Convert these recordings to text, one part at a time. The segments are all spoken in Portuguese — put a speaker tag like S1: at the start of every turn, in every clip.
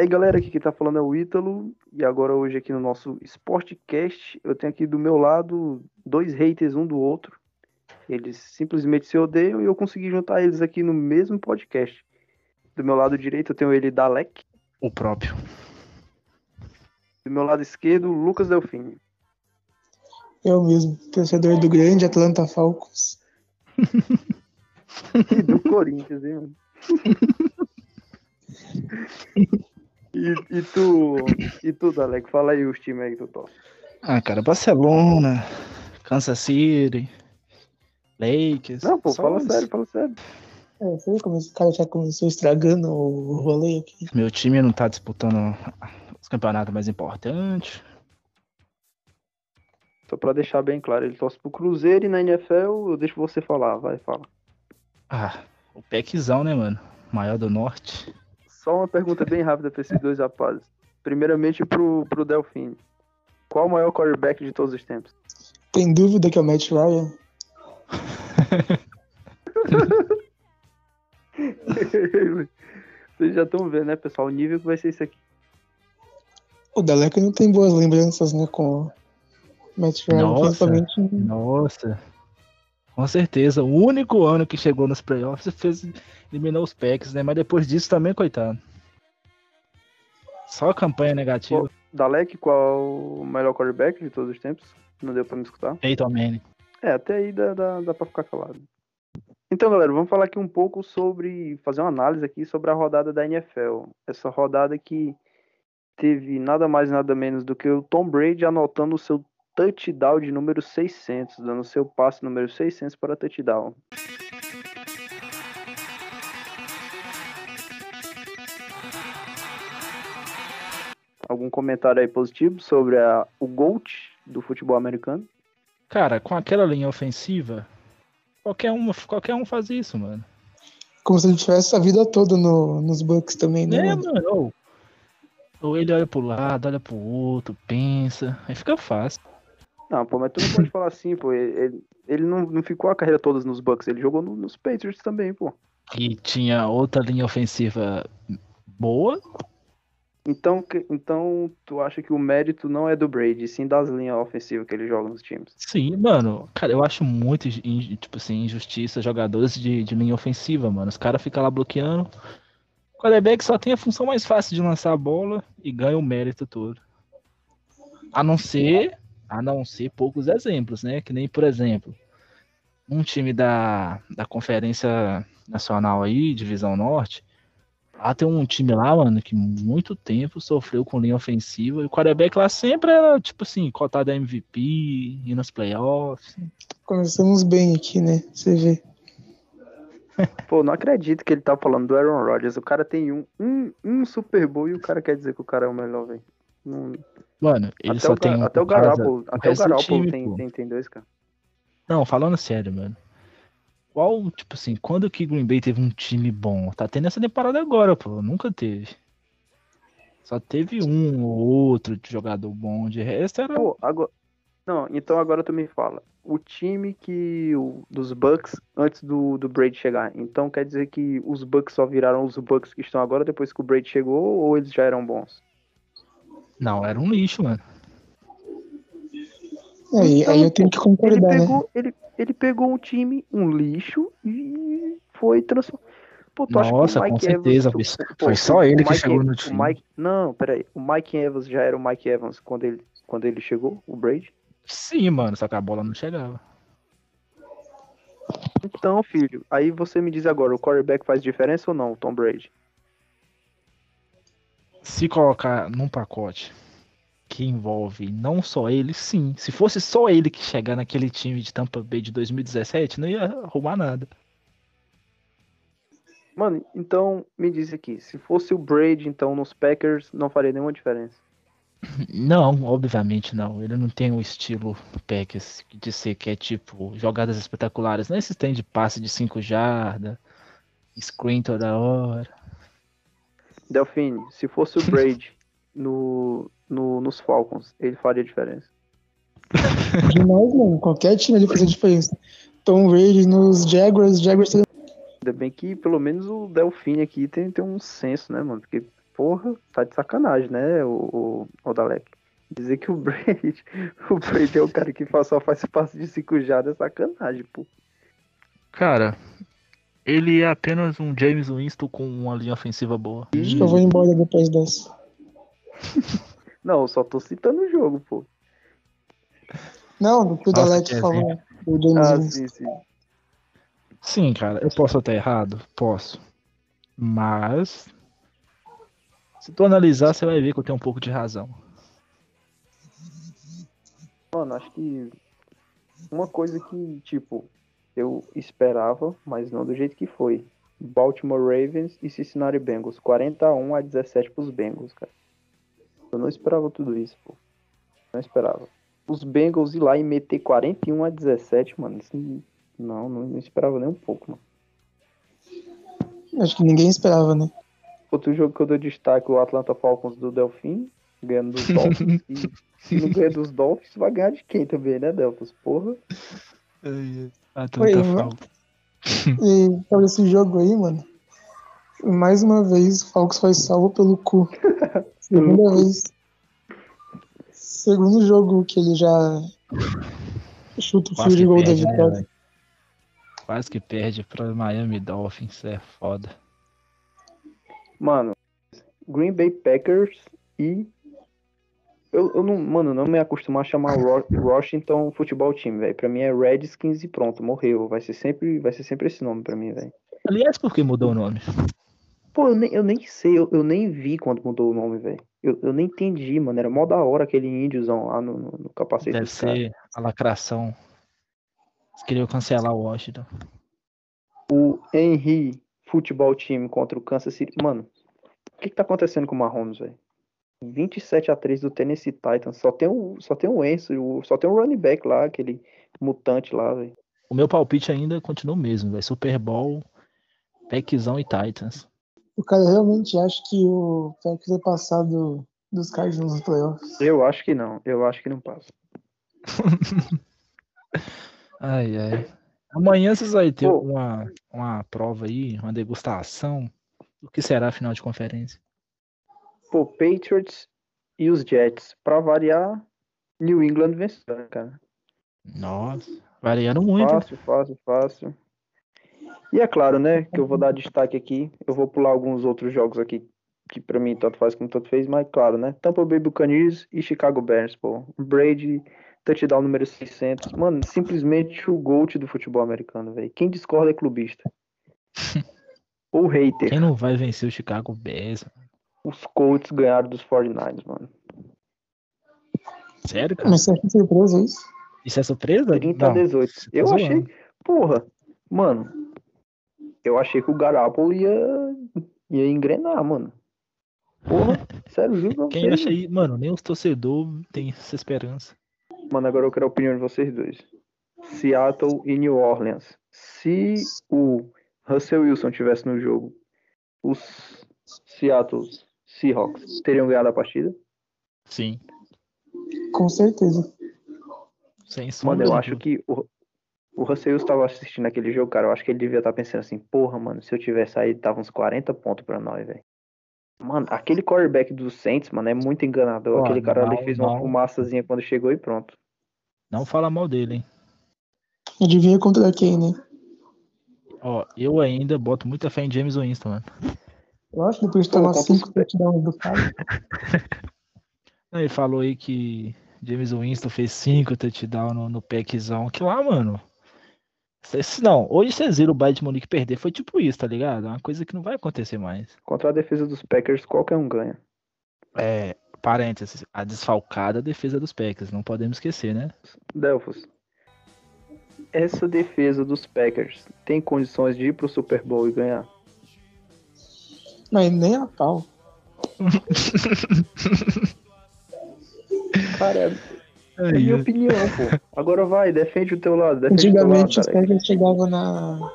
S1: aí, galera, aqui quem tá falando é o Ítalo. E agora, hoje, aqui no nosso Sportcast, eu tenho aqui do meu lado dois haters um do outro. Eles simplesmente se odeiam e eu consegui juntar eles aqui no mesmo podcast. Do meu lado direito, eu tenho ele, Dalek.
S2: O próprio.
S1: Do meu lado esquerdo, Lucas Delfini.
S3: Eu mesmo, torcedor do grande Atlanta Falcons.
S1: e do Corinthians, hein, mano? e, e tu, e tu, Dalek, fala aí os times aí que tu toca.
S2: Ah, cara, Barcelona, Kansas City, Lakers.
S1: Não, pô, fala
S2: isso.
S1: sério, fala sério.
S3: É, você vê como esse cara já começou estragando o rolê aqui.
S2: Meu time não tá disputando os campeonatos mais importantes.
S1: Só pra deixar bem claro, ele torce pro Cruzeiro e na NFL eu deixo você falar, vai, fala.
S2: Ah, o Peckzão, né, mano? Maior do norte.
S1: Só uma pergunta bem rápida pra esses dois rapazes. Primeiramente pro, pro Delfim. Qual o maior quarterback de todos os tempos?
S3: Tem dúvida que é o Matt Ryan?
S1: Vocês já estão vendo, né, pessoal? O nível que vai ser isso aqui.
S3: O Dalek não tem boas lembranças, né, com o Matt Ryan,
S2: Nossa.
S3: principalmente
S2: Nossa. Com certeza. O único ano que chegou nos playoffs fez eliminou os Packs, né? Mas depois disso também, coitado. Só campanha negativa.
S1: Pô. Dalek, qual o melhor quarterback de todos os tempos? Não deu pra me escutar?
S2: Peyton Manning.
S1: É, até aí dá, dá, dá pra ficar calado. Então, galera, vamos falar aqui um pouco sobre. fazer uma análise aqui sobre a rodada da NFL. Essa rodada que teve nada mais nada menos do que o Tom Brady anotando o seu touchdown de número 600, dando seu passe número 600 para touchdown. Algum comentário aí positivo sobre a, o GOAT do futebol americano?
S2: Cara, com aquela linha ofensiva, qualquer um, qualquer um faz isso, mano.
S3: como se ele tivesse a vida toda no, nos Bucks também, né?
S2: É,
S3: mano?
S2: mano. Ou, ou ele olha pro lado, olha pro outro, pensa. Aí fica fácil.
S1: Não, pô, mas tu não pode falar assim, pô. Ele, ele não, não ficou a carreira toda nos Bucks, ele jogou no- nos Patriots também, pô.
S2: E tinha outra linha ofensiva boa.
S1: Então, então tu acha que o mérito não é do Brady, sim das linhas ofensivas que ele joga nos times?
S2: Sim, mano. Cara, eu acho muito, tipo assim, injustiça jogadores de, de linha ofensiva, mano. Os caras ficam lá bloqueando. O quarterback só tem a função mais fácil de lançar a bola e ganha o mérito todo. A não ser, a não ser poucos exemplos, né? Que nem, por exemplo, um time da, da Conferência Nacional aí, Divisão Norte, lá tem um time lá, mano, que muito tempo sofreu com linha ofensiva e o quarterback lá sempre era, tipo assim, cotado a MVP, ir nos playoffs.
S3: Começamos bem aqui, né? Você vê.
S1: Pô, não acredito que ele tá falando do Aaron Rodgers. O cara tem um, um, um Super Bowl e o cara quer dizer que o cara é o melhor, velho. Não-
S2: Mano, ele
S1: Até,
S2: só
S1: o,
S2: tem um
S1: até o Garoppolo, até o Garoppolo tem, tem, tem dois, cara.
S2: Não, falando sério, mano. Qual, tipo assim, quando que Green Bay teve um time bom? Tá tendo essa temporada agora, pô. Nunca teve. Só teve um ou outro jogador bom. De resto era.
S1: Pô, agora. Não, então agora tu me fala. O time que. O, dos Bucks antes do, do Brady chegar. Então quer dizer que os Bucks só viraram os Bucks que estão agora depois que o Brady chegou ou eles já eram bons?
S2: Não, era um lixo, mano.
S3: Aí,
S1: Então,
S3: aí eu tenho que
S1: Ele
S3: concordar, né?
S1: pegou, ele, ele pegou um time, um lixo, e foi transformado. Pô, tu acha que o
S2: Nossa, com
S1: Mike
S2: certeza,
S1: Evans, pô,
S2: Foi só ele que
S1: Mike-
S2: chegou no time.
S1: Mike, não, peraí. O Mike Evans já era o Mike Evans quando ele, quando ele chegou, o Brady?
S2: Sim, mano, só que a bola não chegava.
S1: Então, filho, aí você me diz agora, o quarterback faz diferença ou não, o Tom Brady?
S2: Se colocar num pacote que envolve não só ele, sim. Se fosse só ele que chegar naquele time de Tampa Bay de 2017, não ia arrumar nada.
S1: Mano, então me diz aqui, se fosse o Brady, então nos Packers não faria nenhuma diferença.
S2: Não, obviamente não. Ele não tem o estilo Packers de ser que é tipo jogadas espetaculares. Não esses tem de passe de 5 jardas, screen toda hora.
S1: Delfine, se fosse o Brady no, no, nos Falcons, ele faria diferença.
S3: Demais, mano. Qualquer time ali fazia diferença. Tom Brady nos Jaguars, Jaguars
S1: Ainda bem que pelo menos o Delfine aqui tem, tem um senso, né, mano? Porque, porra, tá de sacanagem, né, o, o, o Dalek? Dizer que o Brady, o Brady é o cara que só faz passe de 5 jardas é sacanagem, pô.
S2: Cara, ele é apenas um James Winston com uma linha ofensiva boa.
S3: Acho que eu vou embora depois dessa.
S1: Não, eu só tô citando o jogo, pô.
S3: Não, do que o Dalek
S2: que
S3: falou. O James
S1: Ah,
S3: Winston.
S1: sim, sim.
S2: Sim, cara, eu posso estar errado? Posso. Mas. Se tu analisar, você vai ver que eu tenho um pouco de razão.
S1: Mano, acho que uma coisa que, tipo, eu esperava, mas não do jeito que foi. Baltimore Ravens e Cincinnati Bengals. 41 a 17 pros Bengals, cara. Eu não esperava tudo isso, pô. Não esperava. Os Bengals ir lá e meter 41 a 17, mano. Não, não, não esperava nem um pouco, mano.
S3: Acho que ninguém esperava, né?
S1: Outro jogo que eu dou destaque, o Atlanta Falcons do Delfim, ganhando dos Dolphins. e se não ganha dos Dolphins, vai ganhar de quem também, né, Delphins? Porra.
S2: Ah, tanta
S3: eu-
S2: falta.
S3: E sobre esse jogo aí, mano. Mais uma vez, o Falcons foi salvo pelo cu. Segunda vez. Segundo jogo que ele já chuta o fio de gol da
S2: né,
S3: vitória.
S2: Quase que perde pra Miami Dolphins, é foda.
S1: Mano, Green Bay Packers e. Eu, eu não, mano, não me acostumo a chamar Washington Futebol Team, velho. Pra mim é Redskins e pronto, morreu. Vai ser sempre, vai ser sempre esse nome pra mim, velho.
S2: Aliás, por que mudou o nome?
S1: Pô, eu nem, eu nem sei, eu, eu nem vi quando mudou o nome, velho. Eu, eu nem entendi, mano. Era mó da hora aquele índiozão lá no, no, no capacete
S2: Deve ser a lacração. Eles queriam cancelar o Washington.
S1: O Henry Futebol Team contra o Kansas City. Mano, o que que tá acontecendo com o Mahomes, velho? 27 a 3 do Tennessee Titans. Só tem o, só tem o Enzo, o- só tem o running back lá, aquele mutante lá, velho.
S2: O meu palpite ainda continua o mesmo, velho. Super Bowl, Packzão e Titans.
S3: O cara realmente acha que o Packers vai passar do, dos Cardinals nos playoffs.
S1: Eu acho que não, eu acho que não passa.
S2: Ai, ai. Amanhã vocês vão ter
S1: Pô.
S2: uma, uma prova aí, uma degustação do que será a final de conferência.
S1: Pô, Patriots e os Jets. Pra variar, New England venceu, né, cara.
S2: Nossa, variando muito.
S1: Fácil, fácil, fácil. E é claro, né, que eu vou dar destaque aqui. Eu vou pular alguns outros jogos aqui que pra mim tanto faz como tanto fez, mas claro, né? Tampa Bay Buccaneers e Chicago Bears, pô. Brady, touchdown número 600. Mano, simplesmente o GOAT do futebol americano, velho. Quem discorda é clubista. Ou hater.
S2: Quem não vai vencer o Chicago Bears?
S1: Os Colts ganharam dos 49ers, mano.
S2: Sério, cara?
S3: Mas você acha surpresa isso?
S2: Isso é surpresa?
S1: 30 a
S2: Não,
S1: 18.
S2: você tá
S1: Eu
S2: zoando.
S1: achei, porra, mano, eu achei que o Garoppolo ia, ia engrenar, mano. Porra, sério, viu? pra
S2: Quem acha aí, mano, nem os torcedores têm essa esperança.
S1: Mano, agora eu quero a opinião de vocês dois. Seattle e New Orleans. Se o Russell Wilson tivesse no jogo, os Seattle Seahawks teriam ganhado a partida?
S2: Sim,
S3: Com certeza.
S2: sem
S1: Mano, eu acho que o, o Russell Wilson tava assistindo aquele jogo, cara. Eu acho que ele devia estar pensando assim, porra, mano, se eu tivesse aí, tava uns 40 pontos pra nós, velho. Mano, aquele quarterback dos Saints, mano, é muito enganador.
S2: Ó,
S1: aquele cara ali
S2: não,
S1: fez uma fumaçazinha quando chegou e pronto.
S2: Não fala mal dele, hein?
S3: Adivinha contra quem, né?
S2: Ó, eu ainda boto muita fé em James Winston, mano.
S3: Eu acho que depois de tomar
S1: contra os
S3: cinco
S1: Packers.
S3: touchdowns do cara.
S2: Ele falou aí que James Winston fez cinco touchdowns no, no packzão. Que lá, mano. Esse, não, hoje vocês viram o Bayern de Munique perder. Foi tipo isso, tá ligado? É uma coisa que não vai acontecer mais.
S1: Contra a defesa dos Packers, qualquer um ganha.
S2: É, parênteses, a desfalcada defesa dos Packers. Não podemos esquecer, né?
S1: Delfos, essa defesa dos Packers tem condições de ir pro Super Bowl e ganhar?
S3: Mas nem a pau.
S1: Cara, é, é minha opinião, pô. Agora vai, defende o teu lado.
S3: Antigamente
S1: o
S3: os
S1: teu lado, cara.
S3: Packers chegavam na.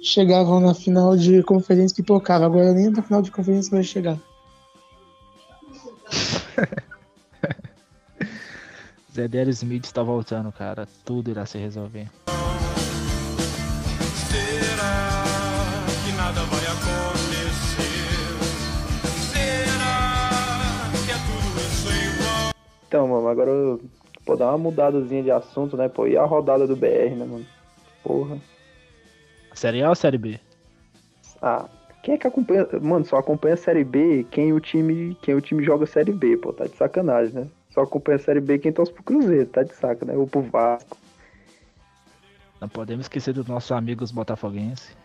S3: Chegavam na final de conferência e pipocava. Agora nem na final de conferência vai chegar.
S2: Zedero Smith está voltando, cara. Tudo irá se resolver.
S1: Mano, agora vou dar uma mudadazinha de assunto, né, pô? E a rodada do BR, né, mano? Porra.
S2: Série A ou Série B?
S1: Ah, quem é que acompanha. Mano, só acompanha a Série B quem o time, quem o time joga Série B, pô. Tá de sacanagem, né? Só acompanha a Série B quem torce pro Cruzeiro, tá de saca, né? Ou pro Vasco.
S2: Não podemos esquecer dos nossos amigos botafoguenses.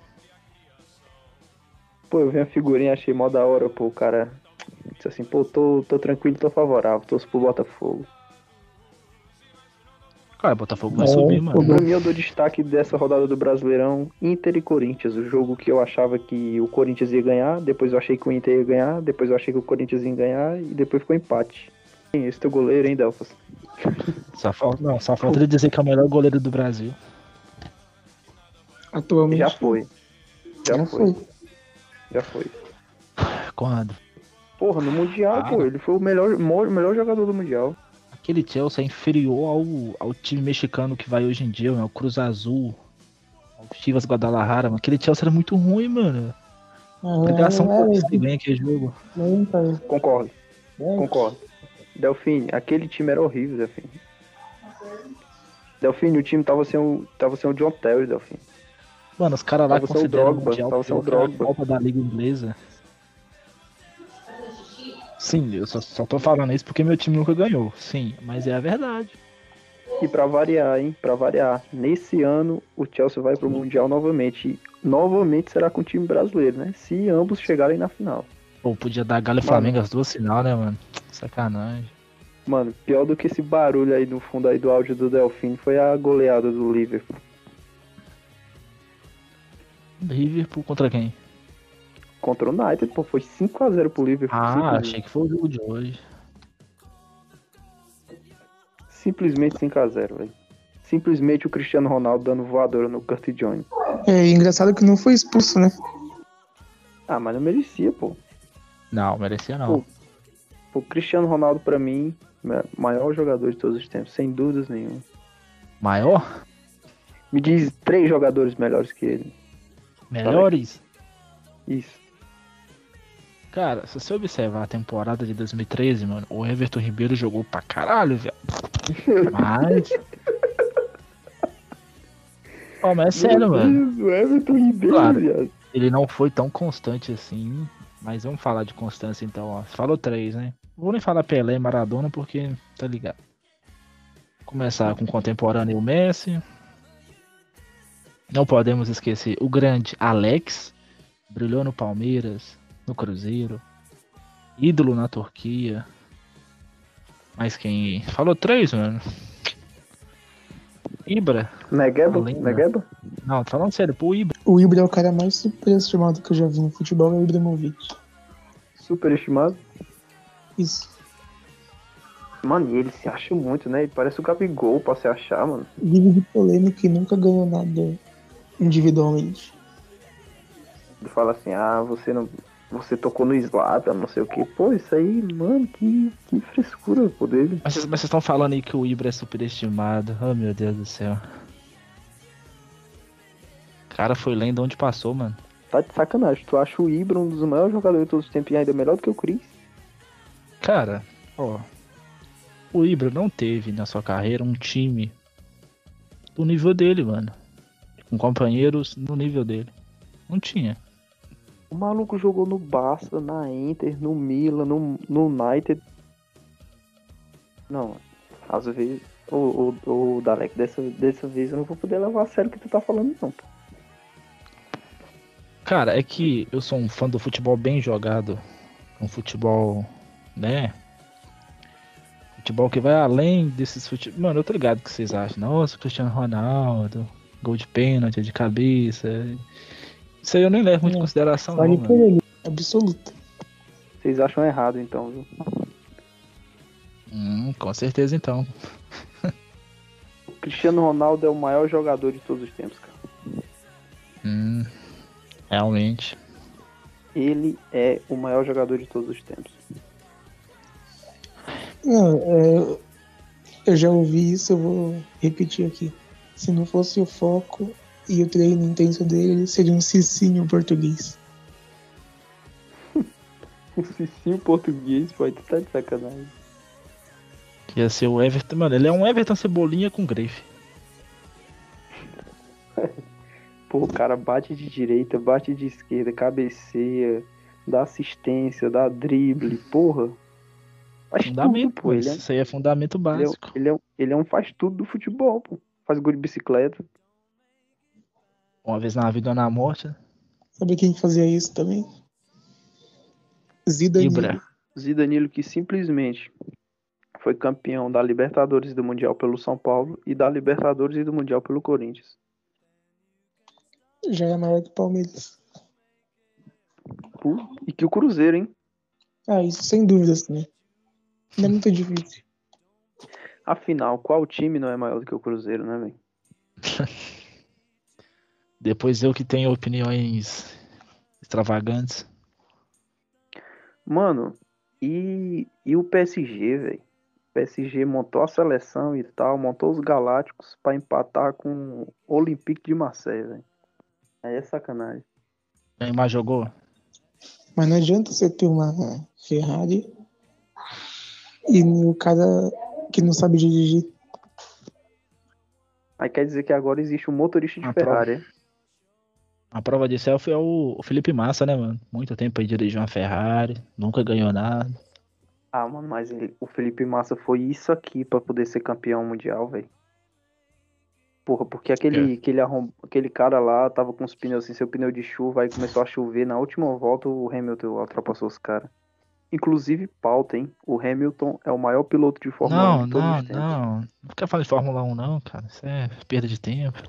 S1: Pô, eu vi a figurinha, achei mó da hora, pô, o cara. Disse assim, pô, tô, tô tranquilo, tô favorável, torço pro Botafogo.
S2: Cara, Botafogo vai
S3: É,
S2: subir, mano.
S1: Pra mim, eu dou destaque dessa rodada do Brasileirão Inter e Corinthians. O jogo que eu achava que o Corinthians ia ganhar, depois eu achei que o Inter ia ganhar, depois eu achei que o Corinthians ia ganhar e depois ficou empate. Esse teu goleiro, hein, Delfas?
S2: Só falta, não, só falta ele dizer que é o melhor goleiro do Brasil.
S3: Atualmente.
S1: Já foi. Já,
S3: Já
S1: foi.
S3: foi.
S1: Já foi.
S2: Quando?
S1: Porra, no Mundial,
S2: Ah.
S1: pô, ele foi o melhor, melhor jogador do Mundial.
S2: Aquele Chelsea é inferior ao, ao time mexicano que vai hoje em dia, mano, o Cruz Azul, o Chivas Guadalajara, mano. Aquele Chelsea era muito ruim, mano. Obrigação
S3: é,
S2: por você ganhar aquele jogo.
S3: é, cara.
S1: Concordo,
S3: É,
S1: concordo. Delfine, aquele time era horrível, Delfine. Delfine, o time tava sem o, tava sem o John Terry, Delfine.
S2: Mano, os caras lá
S1: Tava
S2: consideram o
S1: Drogba,
S2: Mundial
S1: tava sem o Drogba.
S2: Copa da Liga Inglesa. Sim, eu só, só tô falando isso porque meu time nunca ganhou. Sim, mas é a verdade.
S1: E pra variar, hein? Pra variar, nesse ano o Chelsea vai pro Mundial novamente. E novamente será com o time brasileiro, né? Se ambos chegarem na final.
S2: Pô, podia dar Galo e
S1: Mano.
S2: Flamengo as duas final, né, mano? Sacanagem.
S1: Mano, pior do que esse barulho aí no fundo aí do áudio do Delfine foi a goleada do Liverpool.
S2: Liverpool contra quem?
S1: Contra o United, pô, foi 5x0 pro Liverpool.
S2: Ah, achei que foi o jogo de hoje.
S1: Simplesmente 5x0, velho. Simplesmente o Cristiano Ronaldo dando voadora no Curtis Jones.
S3: É engraçado que não foi expulso, né?
S1: Ah, mas não merecia, pô.
S2: Não, merecia não.
S1: Pô. O Cristiano Ronaldo, pra mim, é maior jogador de todos os tempos, sem dúvidas nenhuma.
S2: Maior?
S1: Me diz três jogadores melhores que ele.
S2: Melhores?
S1: Isso.
S2: Cara, se você observar a temporada de 2013, mano, o Everton Ribeiro jogou pra caralho, velho. Mas. Ó, mas é sério,
S1: Meu
S2: mano.
S1: Deus, O Everton Ribeiro,
S2: Claro.
S1: viado.
S2: Ele não foi tão constante assim. Mas vamos falar de constância então, ó. Falou três, né? Vou nem falar Pelé e Maradona porque tá ligado. Começar com o contemporâneo o Messi. Não podemos esquecer o grande Alex. Brilhou no Palmeiras, no Cruzeiro. Ídolo na Turquia. Mas quem. Falou três, mano. Ibra.
S1: Negeba? Negeba?
S2: Não, tô falando sério, pô, Ibra.
S3: O Ibra é o cara mais superestimado que eu já vi no futebol, é o Ibrahimovic.
S1: Superestimado.
S3: Isso.
S1: Mano, e ele se acha muito, né? Ele parece o Gabigol pra se achar, mano.
S3: Vive de polêmica e nunca ganhou nada individualmente.
S1: Ele fala assim, ah, você não. Você tocou no Slatan, não sei o que. Pô, isso aí, mano, que, que frescura pô, dele.
S2: Mas vocês estão falando aí que o Ibra é superestimado. Oh, meu Deus do céu. O cara foi lendo onde passou, mano.
S1: Tá de sacanagem. Tu acha o Ibra um dos maiores jogadores de todos os tempos e ainda melhor do que o Cris?
S2: Cara, ó. O Ibra não teve na sua carreira um time do nível dele, mano. Com companheiros no nível dele. Não tinha.
S1: O maluco jogou no Barça, na Inter, no Milan, no, no United. Não, às vezes. Ô, ô, ô Dalek, dessa, dessa vez eu não vou poder levar a sério o que tu tá falando, não.
S2: Cara, é que eu sou um fã do futebol bem jogado. Um futebol, né? Futebol que vai além desses futebol. Mano, eu tô ligado que vocês acham. Nossa, Cristiano Ronaldo, gol de pênalti, de cabeça. Isso aí eu nem levo muito em
S3: É,
S2: consideração, não,
S3: Vale
S2: mano.
S3: por ele, absoluta.
S1: Vocês acham errado, então, viu?
S2: Hum, com certeza então.
S1: O Cristiano Ronaldo é o maior jogador de todos os tempos, cara.
S2: Hum, realmente.
S1: Ele é o maior jogador de todos os tempos.
S3: Não, é, eu já ouvi isso, eu vou repetir aqui. Se não fosse o foco e o treino intenso dele, seria um cicinho português.
S1: O Cicinho português, pô, tu tá de sacanagem.
S2: Que ia ser o Everton. Mano, ele é um Everton Cebolinha com grife.
S1: Pô, o cara bate de direita, bate de esquerda, cabeceia, dá assistência, dá drible, porra. Faz
S2: Fundamento,
S1: tudo, pô. Ele é,
S2: Isso aí é fundamento
S1: ele, é,
S2: básico.
S1: ele, é, ele é um faz tudo do futebol, pô. Faz gol de bicicleta.
S2: Uma vez na vida ou na morte. né?
S3: Sabe quem fazia isso também? Zidane.
S2: Ibra.
S1: Zidanilo que simplesmente foi campeão da Libertadores e do Mundial pelo São Paulo e da Libertadores e do Mundial pelo Corinthians.
S3: Já é maior que o Palmeiras.
S1: Pô, E que o Cruzeiro, hein?
S3: Ah, isso sem dúvidas também. Não é muito difícil.
S1: Afinal, qual time não é maior do que o Cruzeiro, né, velho?
S2: Depois eu que tenho opiniões extravagantes.
S1: Mano, e, e o PSG, velho? O PSG montou a seleção e tal, montou os Galácticos pra empatar com o Olympique de Marseille, velho. Aí é sacanagem.
S2: Neymar jogou?
S3: Mas não adianta você ter uma Ferrari e o cara que não sabe dirigir.
S1: Aí quer dizer que agora existe um motorista de
S2: A
S1: Ferrari?
S2: A prova de selfie é o Felipe Massa, né, mano? Muito tempo aí dirigiu uma Ferrari, nunca ganhou nada.
S1: Ah, mano, mas ele- o Felipe Massa foi isso aqui pra poder ser campeão mundial, velho. Porra, porque aquele, aquele, arrom... aquele cara lá tava com os pneus sem seu pneu de chuva, aí começou a chover. Na última volta, o Hamilton ultrapassou os caras. Inclusive, pauta, hein? O Hamilton é o maior piloto de Fórmula 1
S2: Não,
S1: de todos
S2: não,
S1: os tempos.
S2: não. Não quero falar de Fórmula 1, não, cara. Isso é perda de tempo.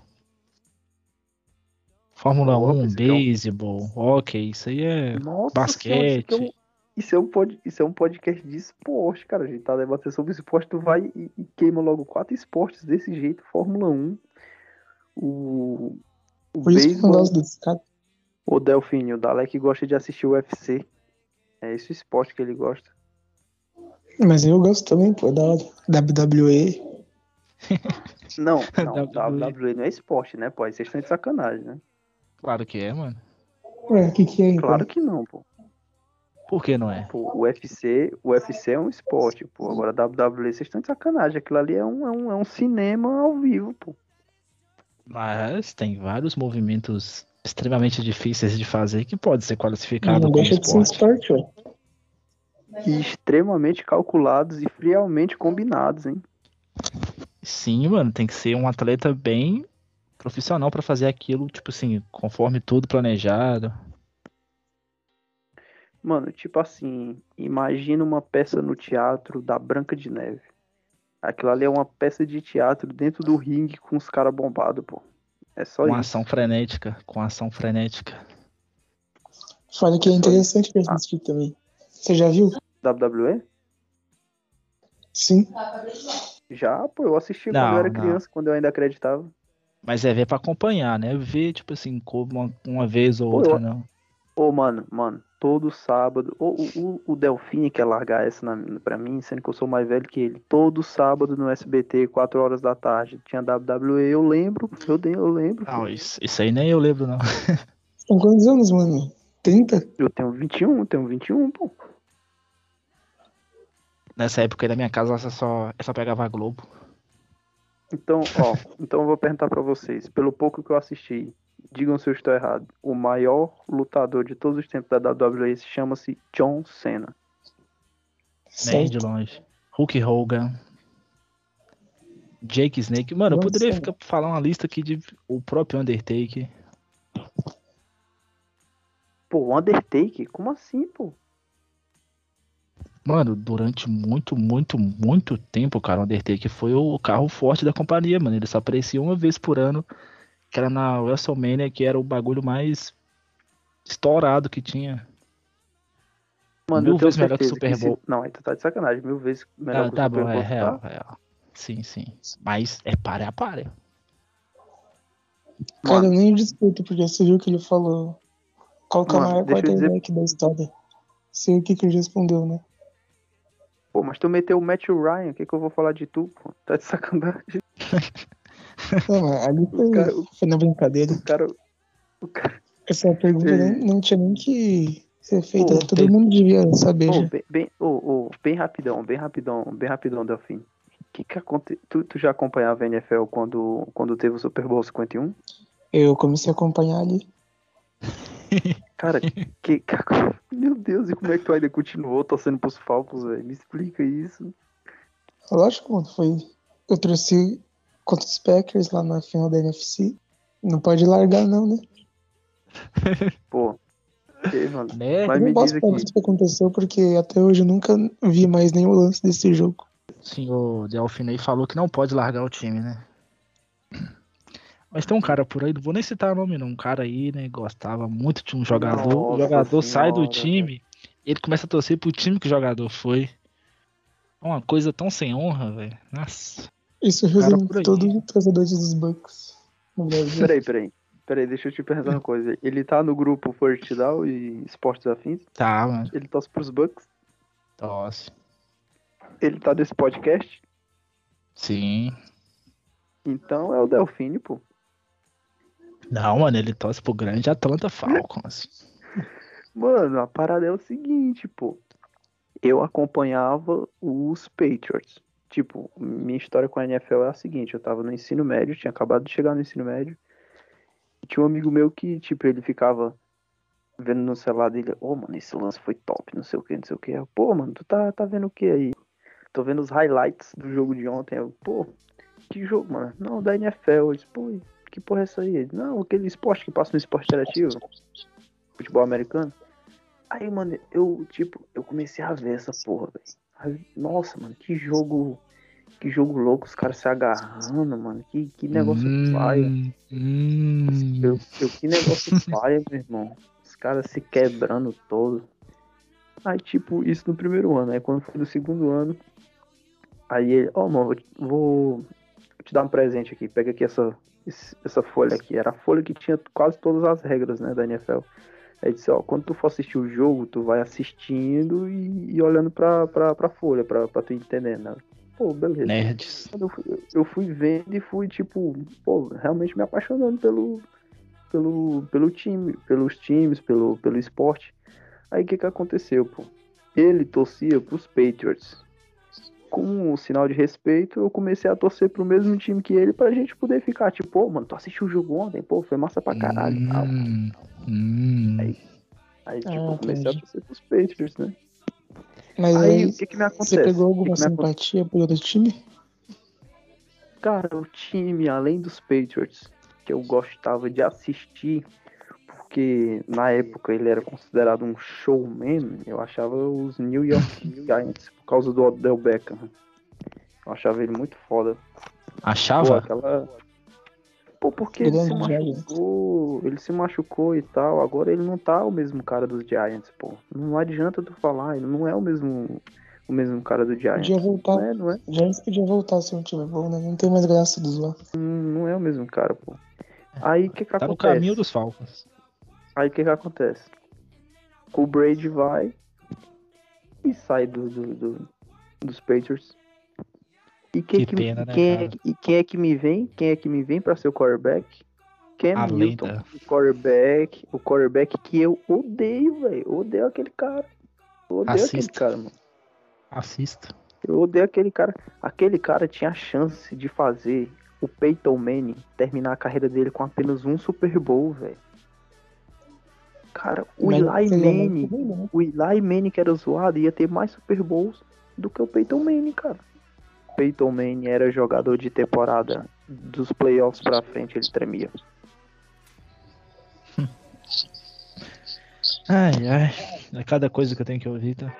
S2: Fórmula
S1: Pô,
S2: 1,
S1: esse aqui é um-
S2: beisebol, hockey, isso aí é
S1: Nossa
S2: basquete.
S1: senhora, isso, é um, isso, é um pod, isso é um podcast de esporte, cara. A gente tá debatendo sobre esporte, tu vai e, e queima logo quatro esportes desse jeito. Fórmula 1, o, o
S3: Por isso que eu não
S1: beisebol,
S3: gosto desse cara.
S1: o Delfine, o Dalek gosta de assistir o UFC. É esse o esporte que ele gosta.
S3: Mas eu gosto também, pô, da. WWE.
S1: Não, não,
S2: WWE.
S1: WWE não é esporte, né, pô? Aí vocês estão de sacanagem, né?
S2: Claro que é, mano.
S3: Ué, o que que é então?
S1: Claro que não, pô.
S2: Por que não é?
S1: Pô, o UFC, o UFC é um esporte, pô. Agora WWE, vocês estão de sacanagem. Aquilo ali é um, é um, é um cinema ao vivo, pô.
S2: Mas tem vários movimentos extremamente difíceis de fazer que pode ser qualificado
S3: Não
S2: como
S3: deixa de ser
S2: esporte.
S3: esporte, ué.
S1: E extremamente calculados e friamente combinados, hein?
S2: Sim, mano, tem que ser um atleta bem profissional pra fazer aquilo, tipo assim, conforme tudo planejado.
S1: Mano, tipo assim, imagina uma peça no teatro da Branca de Neve. Aquilo ali é uma peça de teatro dentro do ringue com os caras bombados, pô. É só
S2: Com
S1: isso.
S2: ação frenética, com ação frenética.
S3: Fora que é
S1: Só
S3: interessante pra
S1: Ah.
S3: assistir também. Você já viu?
S1: WWE?
S3: Sim.
S1: Já, pô, eu assisti quando
S2: Não,
S1: eu era
S2: não.
S1: criança, quando eu ainda acreditava.
S2: Mas é ver pra acompanhar, né? Ver, tipo assim, como uma, uma vez ou
S1: Pô,
S2: outra,
S1: eu-
S2: não.
S1: Ô, mano, mano, todo sábado. O, o, o Delfim quer largar essa na, pra mim, sendo que eu sou mais velho que ele. Todo sábado no SBT, 4 horas da tarde, tinha WWE, eu lembro, eu, eu lembro.
S2: Não, isso, isso aí nem eu lembro, não.
S3: Tem quantos anos, mano? 30?
S1: Eu tenho 21, eu tenho 21, pô.
S2: Nessa época aí da minha casa, ela só, ela só pegava a Globo.
S1: Então, ó, então eu vou perguntar pra vocês, pelo pouco que eu assisti, digam se eu estou errado. O maior lutador de todos os tempos da WWE chama-se John Cena.
S2: Nem de longe. Hulk Hogan. Jake Snake. Mano, eu
S3: Nossa.
S2: poderia ficar falar uma lista aqui de o próprio Undertaker.
S1: Pô, Undertaker? Como assim, pô?
S2: Mano, durante muito, muito, muito tempo, cara, o Undertaker foi o carro forte da companhia, mano. Ele só aparecia uma vez por ano, que era na WrestleMania, que era o bagulho mais estourado que tinha.
S1: Mano,
S2: Mil vezes melhor que o Super
S1: se-
S2: Bowl.
S1: Não, aí tu tá de sacanagem. Mil vezes melhor
S2: Ah,
S1: que
S2: tá
S1: o Super
S2: bom,
S1: Bowl.
S2: é real,
S1: tá?
S2: real. Sim, sim. Mas é páreo a páreo.
S3: Cara,
S1: Mano.
S3: eu nem discuto, porque você viu que ele falou. Qual que é o maior
S1: dizer-
S3: quarterback da história? Sei o que, que ele respondeu, né?
S1: Pô, mas tu meteu o Matt Ryan, o que, que eu vou falar de tu, pô? Tá de sacanagem.
S3: Não, mas ali foi,
S1: cara-
S3: foi na brincadeira.
S1: O cara. O cara.
S3: Essa pergunta nem, não tinha nem que ser feita.
S1: Pô,
S3: Todo
S2: tem-
S3: mundo devia saber já.
S1: bem, bem, ô, bem rapidão, bem rapidão, bem rapidão, Delfim. Que que aconte... tu, tu já acompanhava a NFL quando, quando teve o Super Bowl 51?
S3: Eu comecei a acompanhar ali.
S1: Cara, que, que- meu Deus, e como é que tu ainda continuou torcendo pros Falcons, velho? Me explica isso.
S3: Lógico, mano, foi. Eu trouxe contra os Packers lá na final da NFC. Não pode largar, não, né?
S1: Pô, que, mano.
S2: Né?
S1: Mas
S3: eu não posso falar isso que aconteceu, porque até hoje eu nunca vi mais nenhum lance desse jogo.
S2: O senhor Delfinei falou que não pode largar o time, né? Mas tem um cara por aí, não vou nem citar o nome não, um cara aí, né, gostava muito de um jogador, o
S1: Nossa
S2: jogador sai do
S1: senhora,
S2: time, ele começa a torcer pro time que o jogador foi. É uma coisa tão sem honra, velho. Nossa.
S3: Isso resume todos os torcedores dos Brasil.
S1: Peraí, peraí. Peraí, deixa eu te perguntar uma coisa. Ele tá no grupo Down e Esportes Afins?
S2: Tá, mano.
S1: Ele torce pros Bucks?
S2: Tosse.
S1: Ele tá nesse podcast?
S2: Sim.
S1: Então é o Delfine, pô.
S2: Não, mano, ele torce pro grande Atlanta Falcons.
S1: Mano, a parada é o seguinte, pô. Eu acompanhava os Patriots. Tipo, minha história com a NFL é a seguinte, eu tava no ensino médio, tinha acabado de chegar no ensino médio. E tinha um amigo meu que, tipo, ele ficava vendo no celular dele, ô, mano, esse lance foi top, não sei o que, não sei o que. Pô, mano, tu tá, tá vendo o que aí? Tô vendo os highlights do jogo de ontem. Eu, pô, que jogo, mano? Não, da NFL. Eu disse, pô, que porra é essa aí? Não, aquele esporte que passa no esporte interativo. Futebol americano. Aí, mano, eu, tipo, eu comecei a ver essa porra, velho. Nossa, mano, que jogo. Que jogo louco, os caras se agarrando, mano. Que, que negócio paia.
S2: Hum, hum.
S1: Eu, eu, que negócio paia, meu irmão. Os caras se quebrando todo. Aí, tipo, isso no primeiro ano. Aí, quando foi no segundo ano, aí ele, ó, mano, vou, te- dar um presente aqui. Pega aqui essa, essa folha aqui. Era a folha que tinha quase todas as regras, né, da NFL. Aí disse, ó, quando tu for assistir o jogo, tu vai assistindo e, e olhando pra, pra, pra folha, pra, pra tu entender, né? Pô, beleza.
S2: Nerds.
S1: Eu fui, eu fui vendo e fui, tipo, pô, realmente me apaixonando pelo, pelo, pelo time, pelos times, pelo, pelo esporte. Aí o que que aconteceu, pô? Ele torcia pros Patriots. Com um sinal de respeito, eu comecei a torcer pro mesmo time que ele pra gente poder ficar, tipo, pô, mano, tu assistiu o jogo ontem? Pô, foi massa pra caralho e tal.
S2: Hum, hum.
S1: Aí, Aí, tipo,
S3: Ah,
S1: eu comecei a torcer pros Patriots, né?
S3: Mas
S1: Aí,
S3: aí,
S1: o que que me acontece?
S3: você pegou
S1: que
S3: alguma
S1: que acontece?
S3: simpatia por outro time?
S1: Cara, o time, além dos Patriots, que eu gostava de assistir, porque na época ele era considerado um showman, eu achava os New York Giants, por causa do Odell Beckham. Eu achava ele muito foda. Pô,
S2: Achava?
S1: aquela... Pô, porque ele se machucou, ele se machucou e tal, agora ele não tá o mesmo cara dos Giants, pô. Não adianta tu falar, ele não é o mesmo, o mesmo cara do Giants.
S3: Podia voltar.
S1: Não é, não é?
S3: Giants podia voltar ser um time bom, né? Não tem mais graça dos lá.
S1: Não é o mesmo cara, pô. Aí o que que
S2: Tá no
S1: acontece?
S2: caminho dos Falcons.
S1: Aí o que que acontece? O Brady vai e sai do, do- do- dos Patriots. E, que
S2: Que
S1: que-
S2: pena, né,
S1: quem é, e quem é que me vem? Quem é que me vem pra ser o quarterback? Cam
S2: A
S1: Newton,
S2: lenda.
S1: o quarterback, o quarterback que eu odeio, velho. Odeio aquele cara. Eu odeio aquele
S2: Assista.
S1: cara, mano.
S2: Assista.
S1: Eu odeio aquele cara. Aquele cara tinha a chance de fazer o Peyton Manning terminar a carreira dele com apenas um Super Bowl, velho. Cara, o
S3: Mas
S1: Eli
S3: seria
S1: Manning,
S3: né?
S1: o Eli Manning que era zoado ia ter mais Super Bowls do que o Peyton Manning, cara. Peyton Manning era jogador de temporada dos playoffs pra frente, ele tremia.
S2: Ai, ai. É cada coisa que eu tenho que ouvir, tá?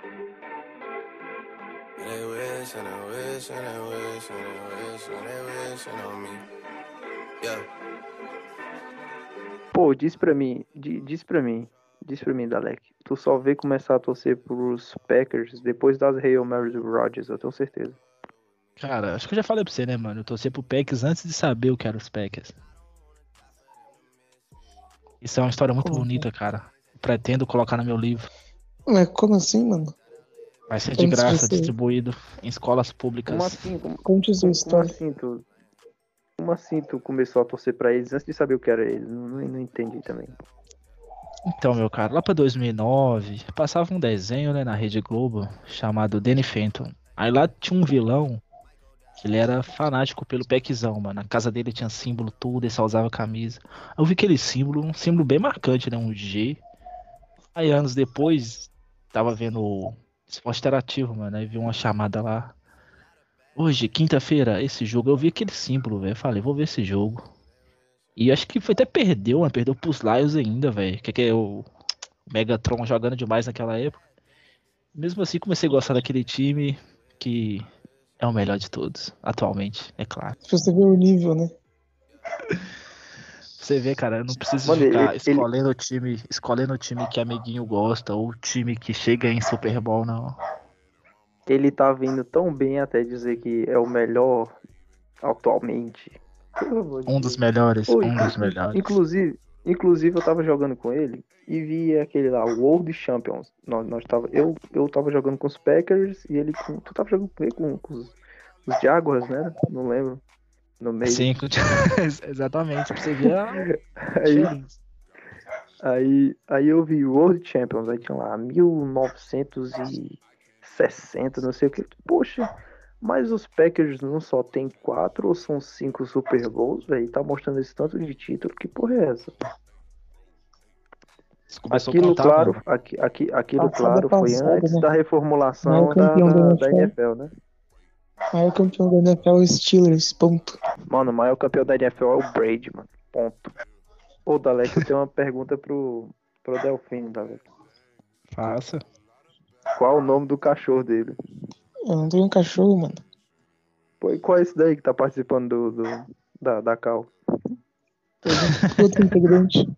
S4: Yeah.
S1: Pô, diz pra mim, di- diz pra mim, diz pra mim, Dalek. Tu só vê começar a torcer pros Packers depois das Hail Mary do Rodgers, eu tenho certeza.
S2: Cara, acho que eu já falei pra você, né, mano? Eu torci pro Packers antes de saber o que eram os Packers. Isso é uma história muito
S3: Como
S2: bonita, cara. Pretendo colocar no meu livro.
S3: Mas como assim, mano?
S2: Vai ser de graça, distribuído em escolas públicas.
S1: Como assim? Como,
S3: Conte sua
S1: como
S3: história.
S1: assim tu. Como assim tu começou a torcer pra eles antes de saber o que era eles? Não, não, entendi também.
S2: Então, meu cara, lá pra 2009, passava um desenho, né, na Rede Globo, chamado Danny Phantom. Aí lá tinha um vilão, que ele era fanático pelo peckzão, mano. Na casa dele tinha símbolo tudo, ele só usava camisa. Eu vi aquele símbolo, um símbolo bem marcante, né, um G. Aí anos depois, tava vendo esporte interativo, mano, aí vi uma chamada lá. Hoje, quinta-feira, esse jogo, eu vi aquele símbolo, velho. Falei, vou ver esse jogo. E acho que foi até perdeu, mano. Perdeu pros Lions ainda, velho. Que, que é o Megatron jogando demais naquela época. Mesmo assim, comecei a gostar daquele time que é o melhor de todos, atualmente, é claro.
S3: Pra você ver o nível, né?
S2: Você vê, cara, eu não preciso
S1: Mano,
S2: ficar
S1: ele-
S2: escolhendo o time, escolhendo o time que amiguinho gosta ou o time que chega em Super Bowl, não.
S1: Ele tá vindo tão bem até dizer que é o melhor atualmente.
S2: Um dos melhores,
S1: Oi,
S2: um dos melhores.
S1: Inclusive, inclusive eu tava jogando com ele e vi aquele lá, World Champions. Nós, nós tava, eu, eu tava jogando com os Packers e ele com. Tu tava jogando com ele com, com os, os Jaguars, né? Não lembro. No meio.
S2: Sim, exatamente. Pra você ver
S1: Aí, aí, aí eu vi World Champions, aí tinha lá 1960, não sei o que. Poxa, mas os Packers não só tem quatro ou são cinco Super Bowls, velho? Tá mostrando esse tanto de título, que porra é essa? Aquilo,
S2: contar,
S1: claro,
S2: mano.
S1: aqui, aqui, aquilo, claro, foi
S3: passada,
S1: antes
S3: né?
S1: da reformulação
S3: Maior
S1: da,
S3: da
S1: da,
S3: NFL.
S1: NFL, né?
S3: Maior campeão da NFL é o Steelers, ponto.
S1: Mano, o maior campeão da NFL é o Brady, mano. Ponto. Ô, Dalek, eu tenho uma pergunta pro, pro Delfino, Dalek.
S2: Faça.
S1: Qual o nome do cachorro dele?
S3: Eu não tenho cachorro, mano.
S1: Pô, e qual é esse daí que tá participando do, do- da, da Cal?
S3: Outro integrante.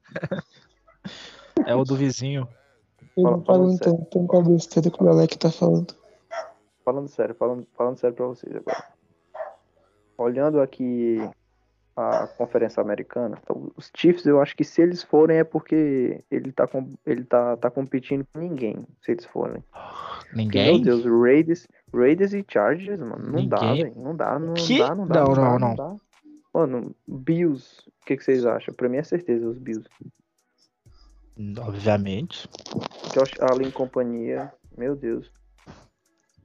S2: É o do vizinho.
S3: Eu
S1: Fala-
S3: não falo
S1: falando
S3: então, tem com a besteira que o Alec tá falando.
S1: Falando sério, falando, falando sério pra vocês agora. Olhando aqui a conferência americana, então, os Chiefs, eu acho que se eles forem é porque ele tá, com, ele tá, tá competindo com ninguém, se eles forem.
S2: Ninguém?
S1: Meu Deus, Raiders, Raiders e Chargers, mano, não dá,
S2: Ninguém?
S1: velho, não dá, não
S2: Que?
S1: dá, não dá,
S2: Não,
S1: não, dá,
S2: não,
S1: não dá. Mano, Bills, o que, que vocês acham? Pra mim é certeza os Bills.
S2: Obviamente.
S1: Josh Allen e companhia, meu Deus.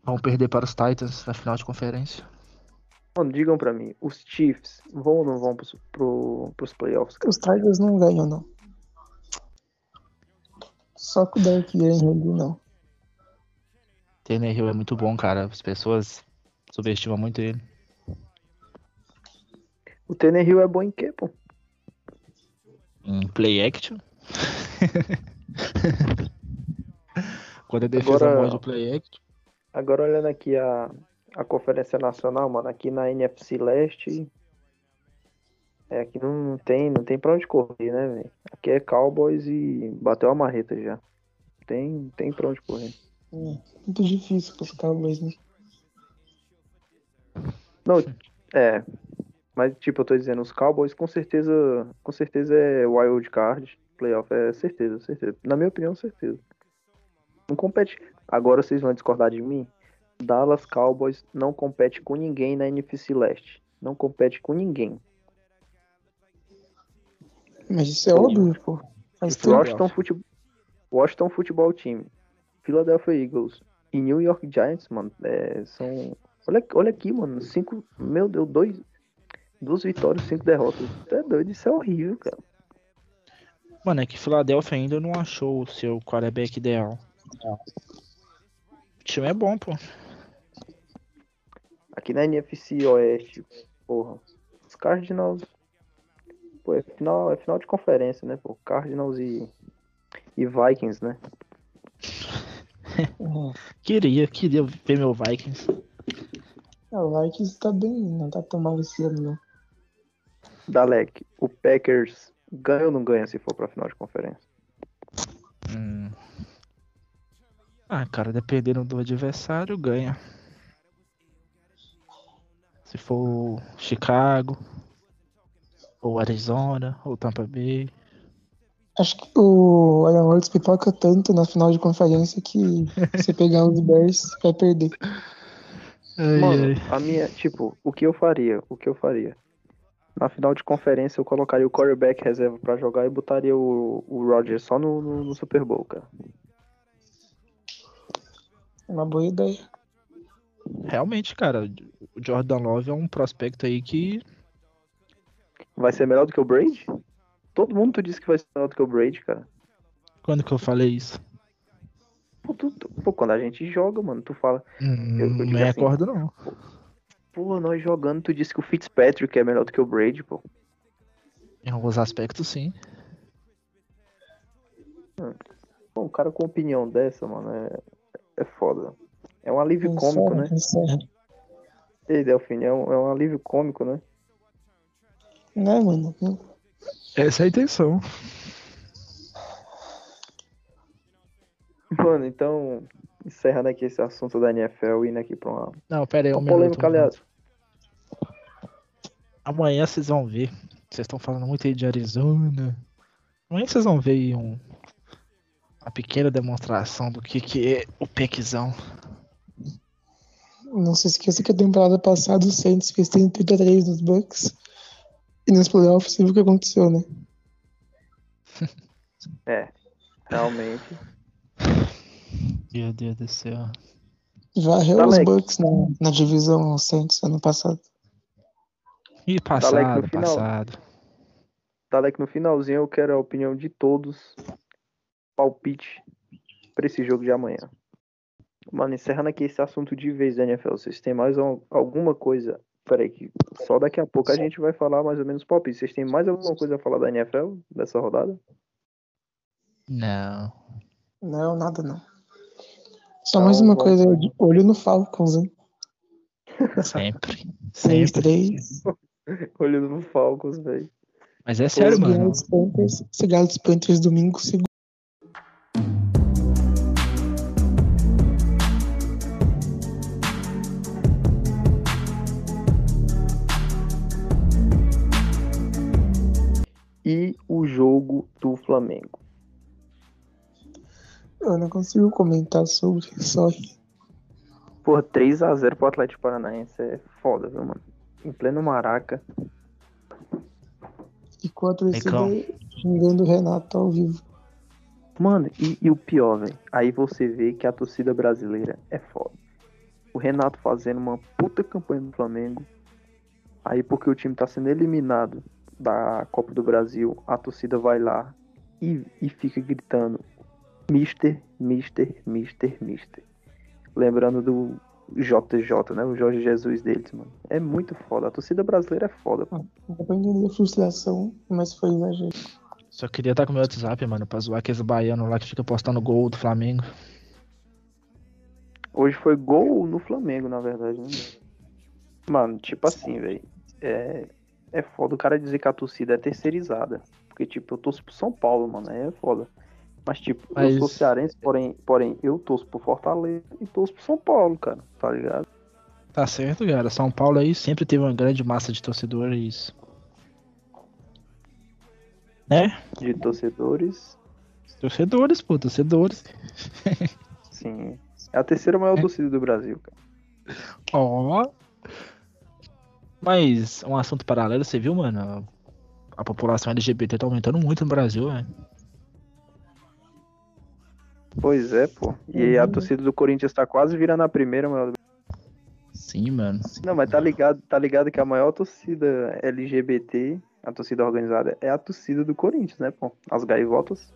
S2: Vão perder para os Titans na final de conferência.
S1: Mano, digam pra mim, os Chiefs vão ou não vão pros, pro, pros playoffs, cara?
S3: Os Tigers não ganham, não. Só com o Dark Henry não.
S2: Tannehill é muito bom, cara. As pessoas subestimam muito ele.
S1: O Tannehill é bom em quê, pô?
S2: Em play action. Quando a defesa
S1: Agora-
S2: morde o play action.
S1: Agora olhando aqui a, a Conferência Nacional, mano, aqui na NFC Leste, é, aqui não tem, não tem pra onde correr, né, velho? Aqui é Cowboys e bateu a marreta já. Tem, tem pra onde correr.
S3: É, muito difícil pros Cowboys, né?
S1: Não, é, mas tipo, eu tô dizendo, os Cowboys com certeza, com certeza é wild card, playoff, é certeza, certeza. Na minha opinião, certeza. Não compete. Agora vocês vão discordar de mim? Dallas Cowboys não compete com ninguém na NFC Leste. Não compete com ninguém.
S3: Mas isso é óbvio, pô. Tempo.
S1: Washington Futebol, Washington Futebol Team, Philadelphia Eagles e New York Giants, mano, é, são. Olha, olha aqui, mano. Cinco. Meu Deus, dois. Duas vitórias, cinco derrotas. É doido, isso é horrível, cara.
S2: Mano, é que Philadelphia ainda não achou o seu quarterback ideal. O time é bom, pô.
S1: Aqui na NFC Oeste, porra. Os Cardinals. Pô, é final, é final de conferência, né, pô? Cardinals e. E Vikings, né?
S2: Queria, queria ver meu Vikings.
S3: É, o Vikings tá bem, não tá tão mal esse ano, não.
S1: Dalek, o Packers ganha ou não ganha se for pra final de conferência?
S2: Hum. Ah, cara, dependendo do adversário, ganha. Se for Chicago, ou Arizona, ou Tampa Bay.
S3: Acho que o Aaron Rodgers pipoca tanto na final de conferência que se pegar os Bears, vai perder.
S1: Mano, a minha, tipo, o que eu faria? O que eu faria? Na final de conferência eu colocaria o quarterback reserva pra jogar e botaria o, o Rodgers só no, no, no Super Bowl, cara.
S3: É uma boa ideia.
S2: Realmente, cara, o Jordan Love é um prospecto aí que.
S1: Vai ser melhor do que o Brady? Todo mundo tu disse que vai ser melhor do que o Brady, cara.
S2: Quando que eu falei isso?
S1: Pô, tu- tu- pô, quando a gente joga, mano, tu fala,
S2: Hum,
S1: Eu- eu
S2: não me
S1: assim,
S2: recordo, não.
S1: pô, nós jogando, tu disse que o Fitzpatrick é melhor do que o Brady, pô.
S2: Em alguns aspectos, sim.
S1: Pô, um cara com opinião dessa, mano, é, é foda. É um alívio cômico, né?
S3: encerra.
S1: Ei, Delfim, é um, é um alívio cômico, né?
S3: Né, mano?
S2: Essa é a intenção.
S1: Mano, então, encerrando aqui esse assunto da NFL, indo aqui pra uma,
S2: Não, pera aí, um
S1: uma
S2: minuto.
S1: polêmica,
S2: um
S1: aliás.
S2: Amanhã vocês vão ver. Vocês estão falando muito aí de Arizona. Amanhã vocês vão ver aí um, uma pequena demonstração do que, que é o Pequizão.
S3: Não se esqueça que a temporada passada o Saints fez 33 nos Bucks. E nos playoffs você viu o que aconteceu, né?
S1: É, realmente.
S2: Meu Deus do céu.
S3: Varreu
S1: Tá
S3: os. Bucks na, na divisão o Saints ano passado.
S2: Ih,
S1: Dalek
S2: passado,
S1: no final.
S2: passado.
S1: Dalek, no finalzinho eu quero a opinião de todos. Palpite pra esse jogo de amanhã. Mano, encerrando aqui esse assunto de vez da NFL, vocês têm mais al- alguma coisa? Peraí, que só daqui a pouco a gente vai falar mais ou menos palpite. Vocês têm mais alguma coisa a falar da NFL dessa rodada?
S2: Não.
S3: Não, nada não. Só
S1: Então,
S3: mais uma coisa, olho no Falcons, hein?
S2: Sempre.
S3: 3-3.
S2: Sempre.
S1: Olhando no Falcons, velho.
S2: Mas é sério, mano.
S3: Panthers, se ganhar dos Panthers domingo, seguro.
S1: Jogo do Flamengo.
S3: Eu não consigo comentar sobre, só
S1: Porra, 3x0 pro Atlético Paranaense é foda, viu, mano? Em pleno Maraca.
S3: a torcida
S2: Mecão.
S3: xingando o Renato ao vivo.
S1: Mano, e, e o pior, velho. Aí você vê que a torcida brasileira é foda. O Renato fazendo uma puta campanha no Flamengo. Aí porque o time tá sendo eliminado da Copa do Brasil, a torcida vai lá e, e fica gritando Mister, Mister, Mister, Mister. Lembrando do JJ, né? O Jorge Jesus deles, mano. É muito foda. A torcida brasileira é foda. pô.
S3: Dá pra entender a frustração, mas foi exagero.
S2: Só queria estar com o meu WhatsApp, mano, pra zoar aqueles baianos lá que fica postando gol do Flamengo.
S1: Hoje foi gol no Flamengo, na verdade, né? Mano, tipo assim, velho. É, é foda o cara dizer que a torcida é terceirizada. Porque, tipo, eu torço pro São Paulo, mano. Aí é foda. Mas, tipo,
S2: Mas-
S1: eu sou cearense, porém, porém, eu torço pro Fortaleza e torço pro São Paulo, cara. Tá ligado?
S2: Tá certo, cara. São Paulo aí sempre teve uma grande massa de torcedores. Né?
S1: De torcedores.
S2: Torcedores, pô, torcedores.
S1: Sim. É a terceira maior torcida do Brasil, cara.
S2: Ó. Mas um assunto paralelo, você viu, mano? A população LGBT tá aumentando muito no Brasil, né?
S1: Pois é, pô. E a
S3: Uhum.
S1: torcida do Corinthians tá quase virando a primeira maior do
S2: Sim, mano.
S1: Não, mas tá ligado, tá ligado que a maior torcida LGBT, a torcida organizada, é a torcida do Corinthians, né, pô? As gaivotas.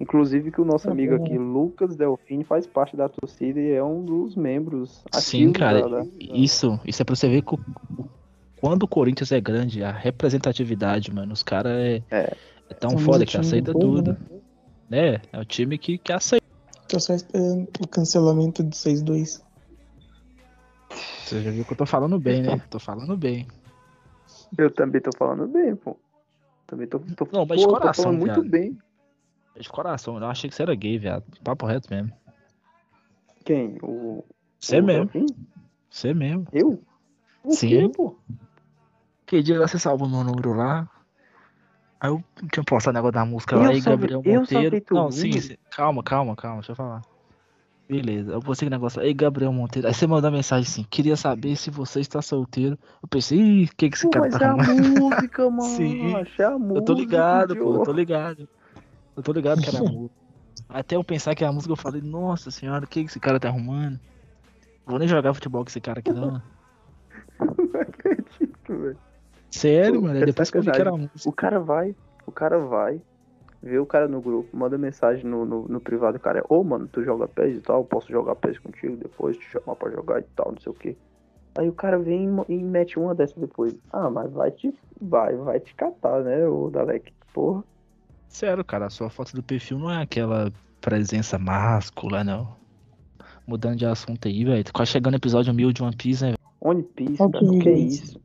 S1: Inclusive que o nosso
S3: Tá
S1: amigo
S3: bom.
S1: aqui, Lucas Delfim, faz parte da torcida e é um dos membros
S2: Sim, cara.
S1: da- da-
S2: Isso, isso é pra você ver que quando o Corinthians é grande, a representatividade, mano, os caras é,
S1: É.
S2: é tão
S3: Temos
S2: foda que aceita
S3: povo,
S2: tudo.
S3: né?
S2: né? É o time que, que aceita.
S3: Tô só esperando o cancelamento do 6-2.
S2: Você já viu que eu tô falando bem, né? Tô falando bem.
S1: Eu também tô falando bem, pô. Também tô, tô,
S2: Não, mas de
S1: pô, tô
S2: coração,
S1: falando muito
S2: viado.
S1: bem.
S2: De coração, eu achei que você era gay, viado. Papo reto mesmo.
S1: Quem? O.
S2: Você
S1: o
S2: mesmo,
S1: Delfim?
S2: você mesmo.
S1: Eu? O
S2: Sim.
S1: quê, pô?
S2: Que dia você salvou meu número lá? Aí eu tinha postado o negócio da música
S1: Eu
S2: lá e Gabriel Monteiro. Não, sim, sim. Calma, calma, calma, deixa eu falar. Beleza, eu postei aquele negócio. Ei, Gabriel Monteiro. Aí você mandou uma mensagem assim: queria saber se você está solteiro. Eu pensei, ih, o que, que esse
S1: Pô,
S2: cara
S1: mas
S2: tá
S1: é a música, mano.
S2: Sim.
S1: É a música.
S2: Eu tô ligado, pô, eu tô ligado. Eu tô ligado que era música. Até eu pensar que era música, eu falei, nossa senhora, o que, que esse cara tá arrumando? Vou nem jogar futebol com esse cara aqui, não.
S1: Não acredito, velho.
S2: Sério,
S1: Pô,
S2: mano.
S1: é
S2: depois que eu vi que era música.
S1: O cara vai, o cara vai, vê o cara no grupo, manda mensagem no, no, no privado, o cara é, ô mano, tu joga PES e tal, posso jogar PES contigo depois, te chamar pra jogar e tal, não sei o que. Aí o cara vem e e mete uma dessa depois. Ah, mas vai te. Vai, vai te catar, né, o Dalek? Porra.
S2: Sério, cara, a sua foto do perfil não é aquela presença máscula, não. Mudando de assunto aí, velho. Quase chegando no episódio 1000 de One Piece, né?
S1: One Piece, cara,
S3: que
S1: que é isso?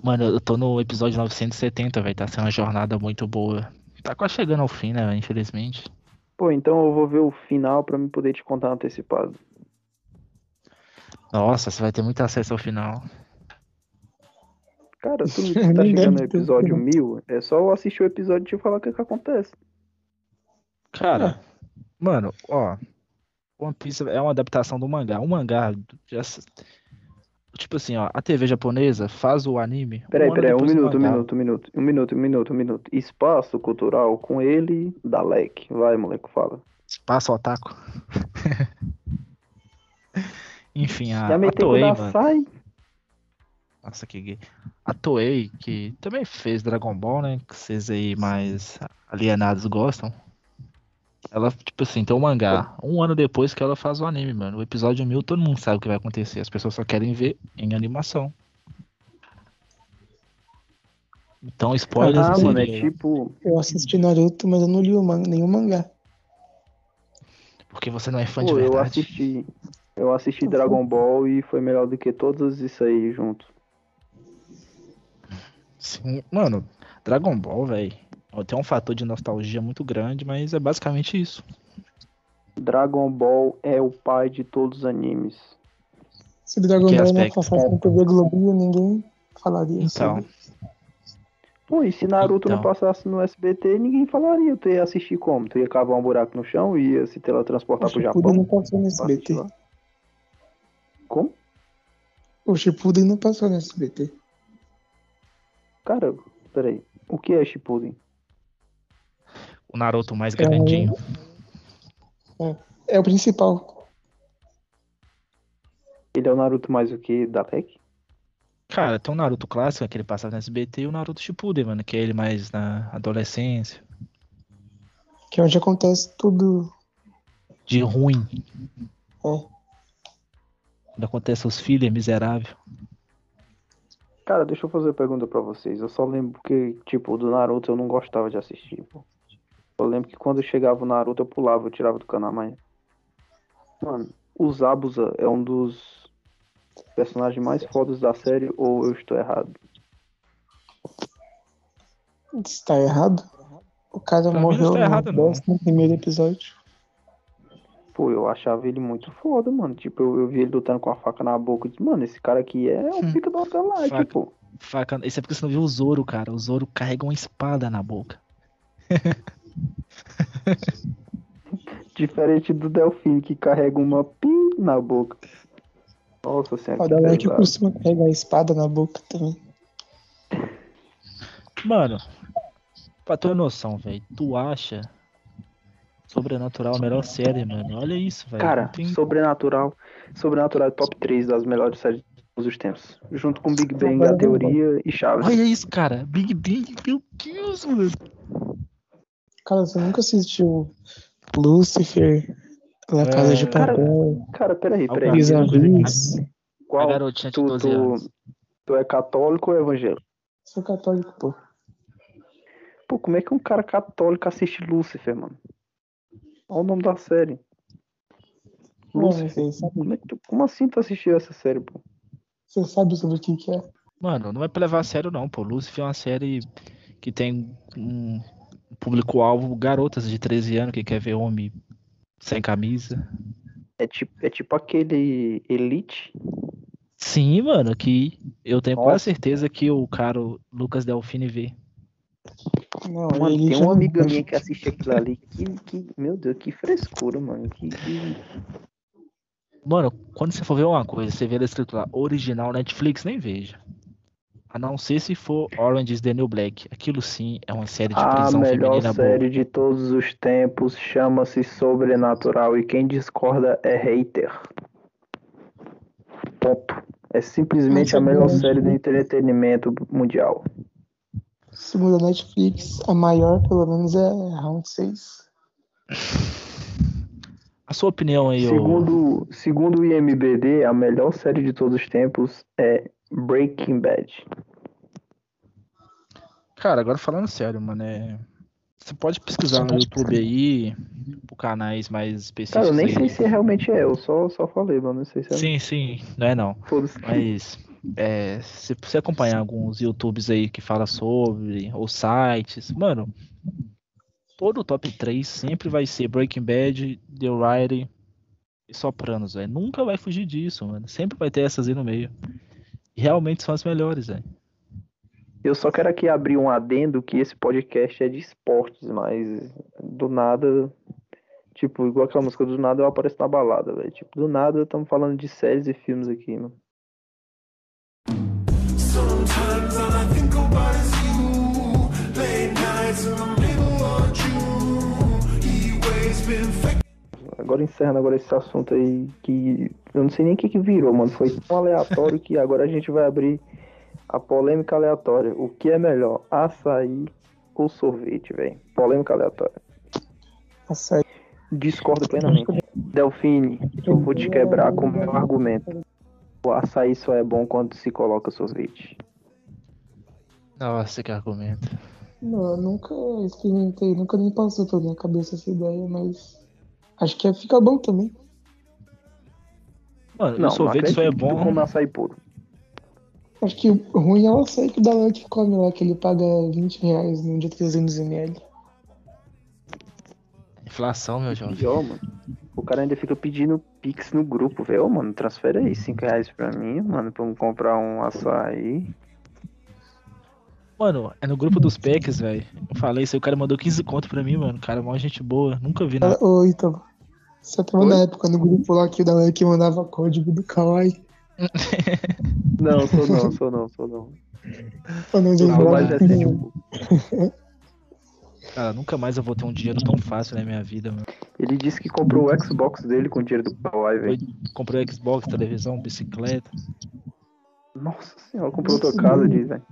S2: Mano, eu tô no episódio 970, velho. Tá sendo uma jornada muito boa. Tá quase chegando ao fim, né, velho, infelizmente.
S1: Pô, então eu vou ver o final pra me poder te contar antecipado.
S2: Nossa, você vai ter muito acesso ao final.
S1: Cara, tu não
S3: Nem
S1: tá chegando no episódio. 1000, é só eu assistir o episódio e te falar o que que acontece.
S2: Cara, mano, ó. One Piece é uma adaptação do mangá. O mangá, já, tipo assim, ó, a TV japonesa faz o anime.
S1: Peraí,
S2: um
S1: peraí, um minuto, um minuto, um minuto, um minuto, um minuto, um minuto. Espaço cultural com ele, Dalek. Vai, moleque, fala.
S2: Espaço otaku. Enfim, a,
S1: Já
S2: a
S1: meteu
S2: Toei, mano.
S1: sai.
S2: Nossa, que gay. A Toei, que também fez Dragon Ball, né? Que vocês aí mais alienados gostam. Ela, tipo assim, tem um mangá. Um ano depois que ela faz o anime, mano. O episódio 1000, todo mundo sabe o que vai acontecer. As pessoas só querem ver em animação. Então, spoilers
S1: Ah,
S2: não
S1: mano, é tipo.
S3: Eu assisti Naruto, mas eu não li o man nenhum mangá.
S2: Porque você não é fã de
S1: Pô, eu
S2: verdade.
S1: assisti. Eu assisti Dragon Ball e foi melhor do que todos isso aí junto.
S2: Sim, mano, Dragon Ball, velho. Tem um fator de nostalgia muito grande, mas é basicamente isso.
S1: Dragon Ball é o pai de todos os animes.
S3: Se Dragon
S2: Que
S3: Ball não passasse na TV Globinho, ninguém falaria
S2: Então,
S3: sobre.
S1: Pô, e se Naruto não
S2: Então.
S1: passasse no SBT, ninguém falaria. Tu ia assistir como? Tu ia cavar um buraco no chão e ia se teletransportar
S3: O
S1: pro
S3: Shippuden não
S1: Japão?
S3: passou no SBT.
S1: Como?
S3: O Shippuden não passou no SBT.
S1: Cara, peraí. O que é Shippuden?
S2: o Naruto mais
S3: É um-
S2: grandinho.
S3: É o principal.
S1: Ele é o Naruto mais o que? Dalek?
S2: Cara, tem o Naruto clássico, que ele passava no SBT, e o Naruto Shippuden, mano, que é ele mais na adolescência.
S3: Que é onde acontece tudo.
S2: De ruim.
S3: É.
S2: Quando acontece os filhos, é miserável.
S1: Cara, deixa eu fazer uma pergunta pra vocês. Eu só lembro que, tipo, do Naruto eu não gostava de assistir, pô. Eu lembro que quando chegava o Naruto eu pulava, eu tirava do canal, mas. Mano, o Zabuza é um dos personagens mais fodas da série ou eu estou errado?
S3: Está errado? O cara
S2: Pra
S3: morreu
S2: não.
S3: no décimo primeiro episódio.
S1: Pô, eu achava ele muito foda, mano. Tipo, eu, eu vi ele lutando com a faca na boca e disse, mano, esse cara aqui é o
S2: Hum.
S1: pica da galáxia,
S2: Faca.
S1: pô.
S2: Faca... Isso é porque você não viu o Zoro, cara. O Zoro carrega uma espada na boca.
S1: Diferente do Delfim, que carrega uma pin na boca. Nossa senhora.
S3: O
S1: pesado.
S3: costuma carregar a espada na boca também.
S2: Mano, pra tua noção, velho, tu acha Sobrenatural a melhor série, mano? Olha isso, velho.
S1: Cara,
S2: tem-
S1: Sobrenatural. Sobrenatural é top 3 das melhores séries de todos os tempos. Junto com Big Bang, A Teoria e Chaves.
S2: Olha isso, cara. Big Bang, meu Deus, mano.
S3: Cara, você nunca assistiu Lucifer, La Casa de
S2: É.
S3: Papel,
S1: Cara, peraí,
S2: Ah,
S1: peraí.
S2: cara.
S3: Vis-a-Vis?
S2: A
S1: Qual?
S2: garotinha de
S1: Tu,
S2: 12 anos.
S1: tu, tu é católico ou evangélico?
S3: Sou católico, pô.
S1: Pô, como é que um cara católico assiste Lúcifer, mano? Olha o nome da série. Lúcifer.
S3: sabe,
S1: Como, é tu- como assim tu assistiu essa série, pô?
S3: você sabe sobre o que, é?
S2: Mano, não é pra levar a sério, não, pô. Lucifer é uma série que tem um público-alvo garotas de 13 anos que quer ver homem sem camisa.
S1: É tipo, é tipo aquele Elite.
S2: Sim, mano, que eu tenho
S1: Nossa.
S2: quase certeza que o cara o Lucas Delfini vê.
S3: Não,
S1: Mano, tem uma amiga minha que assiste aquilo ali. Que, que, meu Deus, que frescura, mano. Que, que-
S2: Mano, quando você for ver uma coisa, você vê ela escrito lá, original Netflix, nem veja. A não ser se for Orange is the New Black. Aquilo sim é uma série de
S1: A
S2: prisão
S1: melhor
S2: feminina
S1: série
S2: boa.
S1: de todos os tempos chama-se Sobrenatural e quem discorda é hater. Ponto. É simplesmente a melhor série do entretenimento mundial.
S3: Segundo a Netflix, a maior, pelo menos, é Round 6.
S2: A sua opinião aí.
S1: Segundo, segundo o IMBD, a melhor série de todos os tempos é Breaking Bad.
S2: Cara, agora falando sério, mano, é... Você pode pesquisar no YouTube aí, por canais mais
S1: Cara,
S2: específicos
S1: eu nem
S2: aí.
S1: sei se realmente é, eu só, só falei, mano. Não sei se é.
S2: Sim, sim, não é não. Mas é, se você acompanhar alguns YouTubes aí que fala sobre, ou sites, mano, todo o top 3 sempre vai ser Breaking Bad, The Writing e Sopranos, velho. Nunca vai fugir disso, mano. Sempre vai ter essas aí no meio. E realmente são as melhores, velho.
S1: Eu só quero aqui abrir um adendo que esse podcast é de esportes, mas do nada, tipo, igual aquela música, do nada eu apareço na balada, velho. Tipo, do nada estamos falando de séries e filmes aqui, mano.
S4: Sometimes all I think about is you. Late nights of June. He waves been fake.
S1: Agora encerrando agora esse assunto aí que eu não sei nem o que que virou, mano. Foi tão aleatório que agora a gente vai abrir a polêmica aleatória. O que é melhor, açaí ou sorvete, velho? Polêmica aleatória.
S3: A série.
S1: Discordo plenamente. Delfine, eu vou te quebrar com o meu argumento. O açaí só é bom quando se coloca sorvete.
S2: Nossa, que argumento.
S3: Não, eu nunca experimentei, nunca nem passou pela minha cabeça essa ideia, mas acho que fica bom também.
S2: Mano,
S1: Não,
S2: o sorvete só é bom.
S1: come açaí puro.
S3: Acho que o ruim é o açaí que o Dalai que come lá, que ele paga 20 reais num de 300ml.
S2: Inflação, meu jovem.
S1: Pior, mano. O cara ainda fica pedindo pix no grupo, velho. Ô, mano, transfere aí 5 reais pra mim, mano, pra eu comprar um açaí.
S2: Mano, é no grupo dos packs, velho. Eu falei isso aí, o cara mandou 15 conto pra mim, mano. Cara, mó gente boa. Nunca vi nada.
S3: Ô, Ítalo, você tava
S1: Oi?
S3: na época no grupo lá que o Dalai que mandava código do Kawaii.
S1: Não, sou não, sou não, sou não.
S3: Não
S1: Sou recente um pouco.
S2: Cara, nunca mais eu vou ter um dinheiro tão fácil na minha vida, mano.
S1: Ele disse que comprou o Xbox dele com o dinheiro do Kawaii, velho.
S2: Comprei Xbox, televisão, bicicleta.
S1: Nossa senhora, comprou outra casa, diz, velho.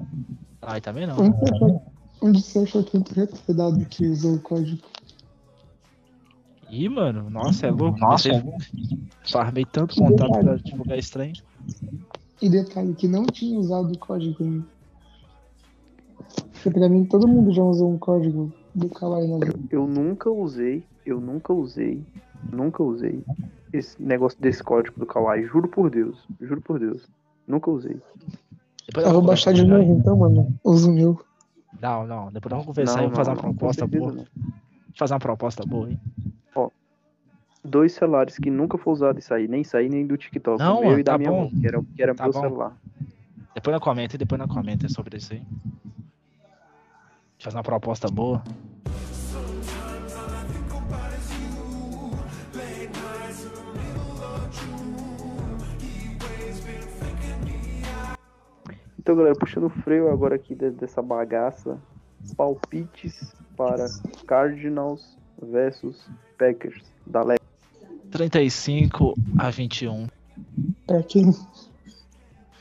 S2: Ai, também não.
S3: Onde você achou- Onde você achou que retardado que usou o código?
S2: Ih, mano, nossa, é louco. Nossa, Farmei tanto contato pra divulgar estranho.
S3: E detalhe, que não tinha usado o código ainda. Porque pra mim todo mundo já usou um código do Kawaii na vida.
S1: Eu nunca usei, eu nunca usei, nunca usei esse negócio desse código do Kawaii. Juro por Deus, juro por Deus. Nunca usei.
S2: Depois
S3: Eu vou baixar de novo então, mano. Uso o meu.
S2: Não, não. Depois nós vamos conversar e vou fazer uma proposta boa.
S1: não.
S2: Fazer uma proposta boa, hein?
S1: Dois celulares que nunca foi usado isso aí, nem aí, nem do TikTok.
S2: Não,
S1: meu
S2: mano,
S1: e da
S2: tá
S1: minha
S2: bom.
S1: mãe, que era, que era
S2: Tá
S1: meu
S2: bom.
S1: celular.
S2: Depois na comenta e depois na comenta sobre isso aí. Fazer uma proposta boa.
S1: Então, galera, puxando o freio agora aqui de- dessa bagaça. Palpites para Cardinals versus Packers da Liga.
S2: 35 a 21.
S3: Pra quem?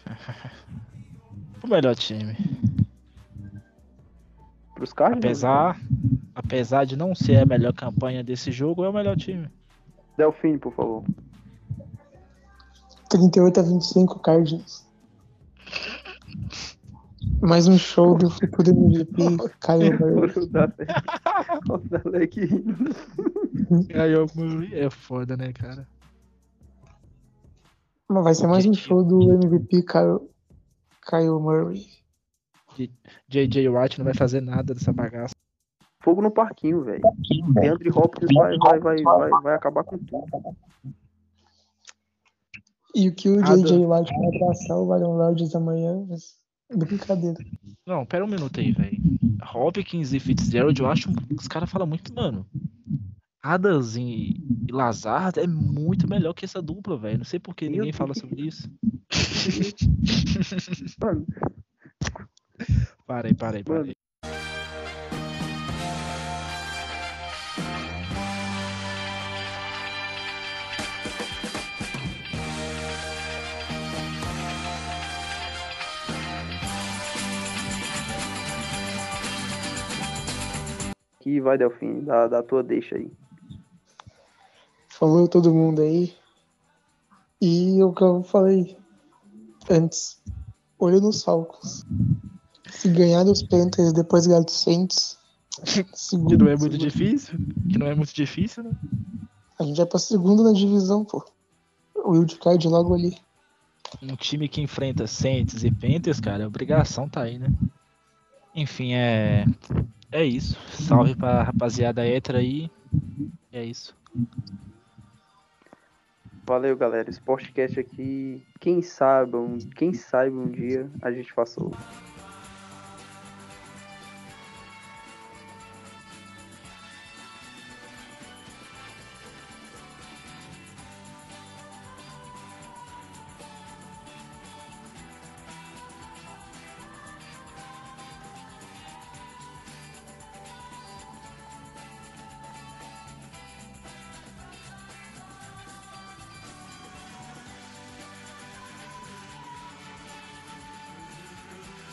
S2: O melhor time.
S1: Pros Cardinals?
S2: Apesar, apesar de não ser a melhor campanha desse jogo, é o melhor time.
S1: Delfine, por favor.
S3: 38 a 25 Cardinals. Mais um show do futuro MVP, Kyle Murray.
S1: O da- o Dalek rindo.
S2: Ganhou é foda, né, cara?
S3: Mas vai ser mais um show do MVP, Kyle, Kyle Murray.
S2: JJ Watt não vai fazer nada dessa bagaça.
S1: Fogo no parquinho, velho. Deandre Hopkins vai, vai, vai, vai, vai acabar com tudo.
S3: E o que o. JJ Watt vai abraçar o Aaron Rodgers amanhã, mas brincadeira.
S2: Não, pera um minuto aí, velho. Hopkins e Fitzgerald, eu acho que os caras falam muito, mano. Adams e, Lazard é muito melhor que essa dupla, velho. Não sei por que ninguém fala sobre isso. Parei, parei, parei.
S1: Que vai, Delfim, da, da tua deixa aí.
S3: Falou todo mundo aí. E o que eu falei antes. Olho nos Falcons. Se ganhar dos Panthers depois ganhar dos Saints. segundo,
S2: Que não é muito
S3: segundo.
S2: difícil. Que não é muito difícil, né?
S3: A gente vai pra segundo na divisão, pô. O Wildcard logo ali.
S2: Um time que enfrenta Saints e Panthers, cara, a obrigação tá aí, né? Enfim, é. É isso. Salve pra rapaziada hétera aí. É isso.
S1: Valeu, galera. Esse podcast aqui, quem sabe, um, quem sabe um dia a gente faça outro.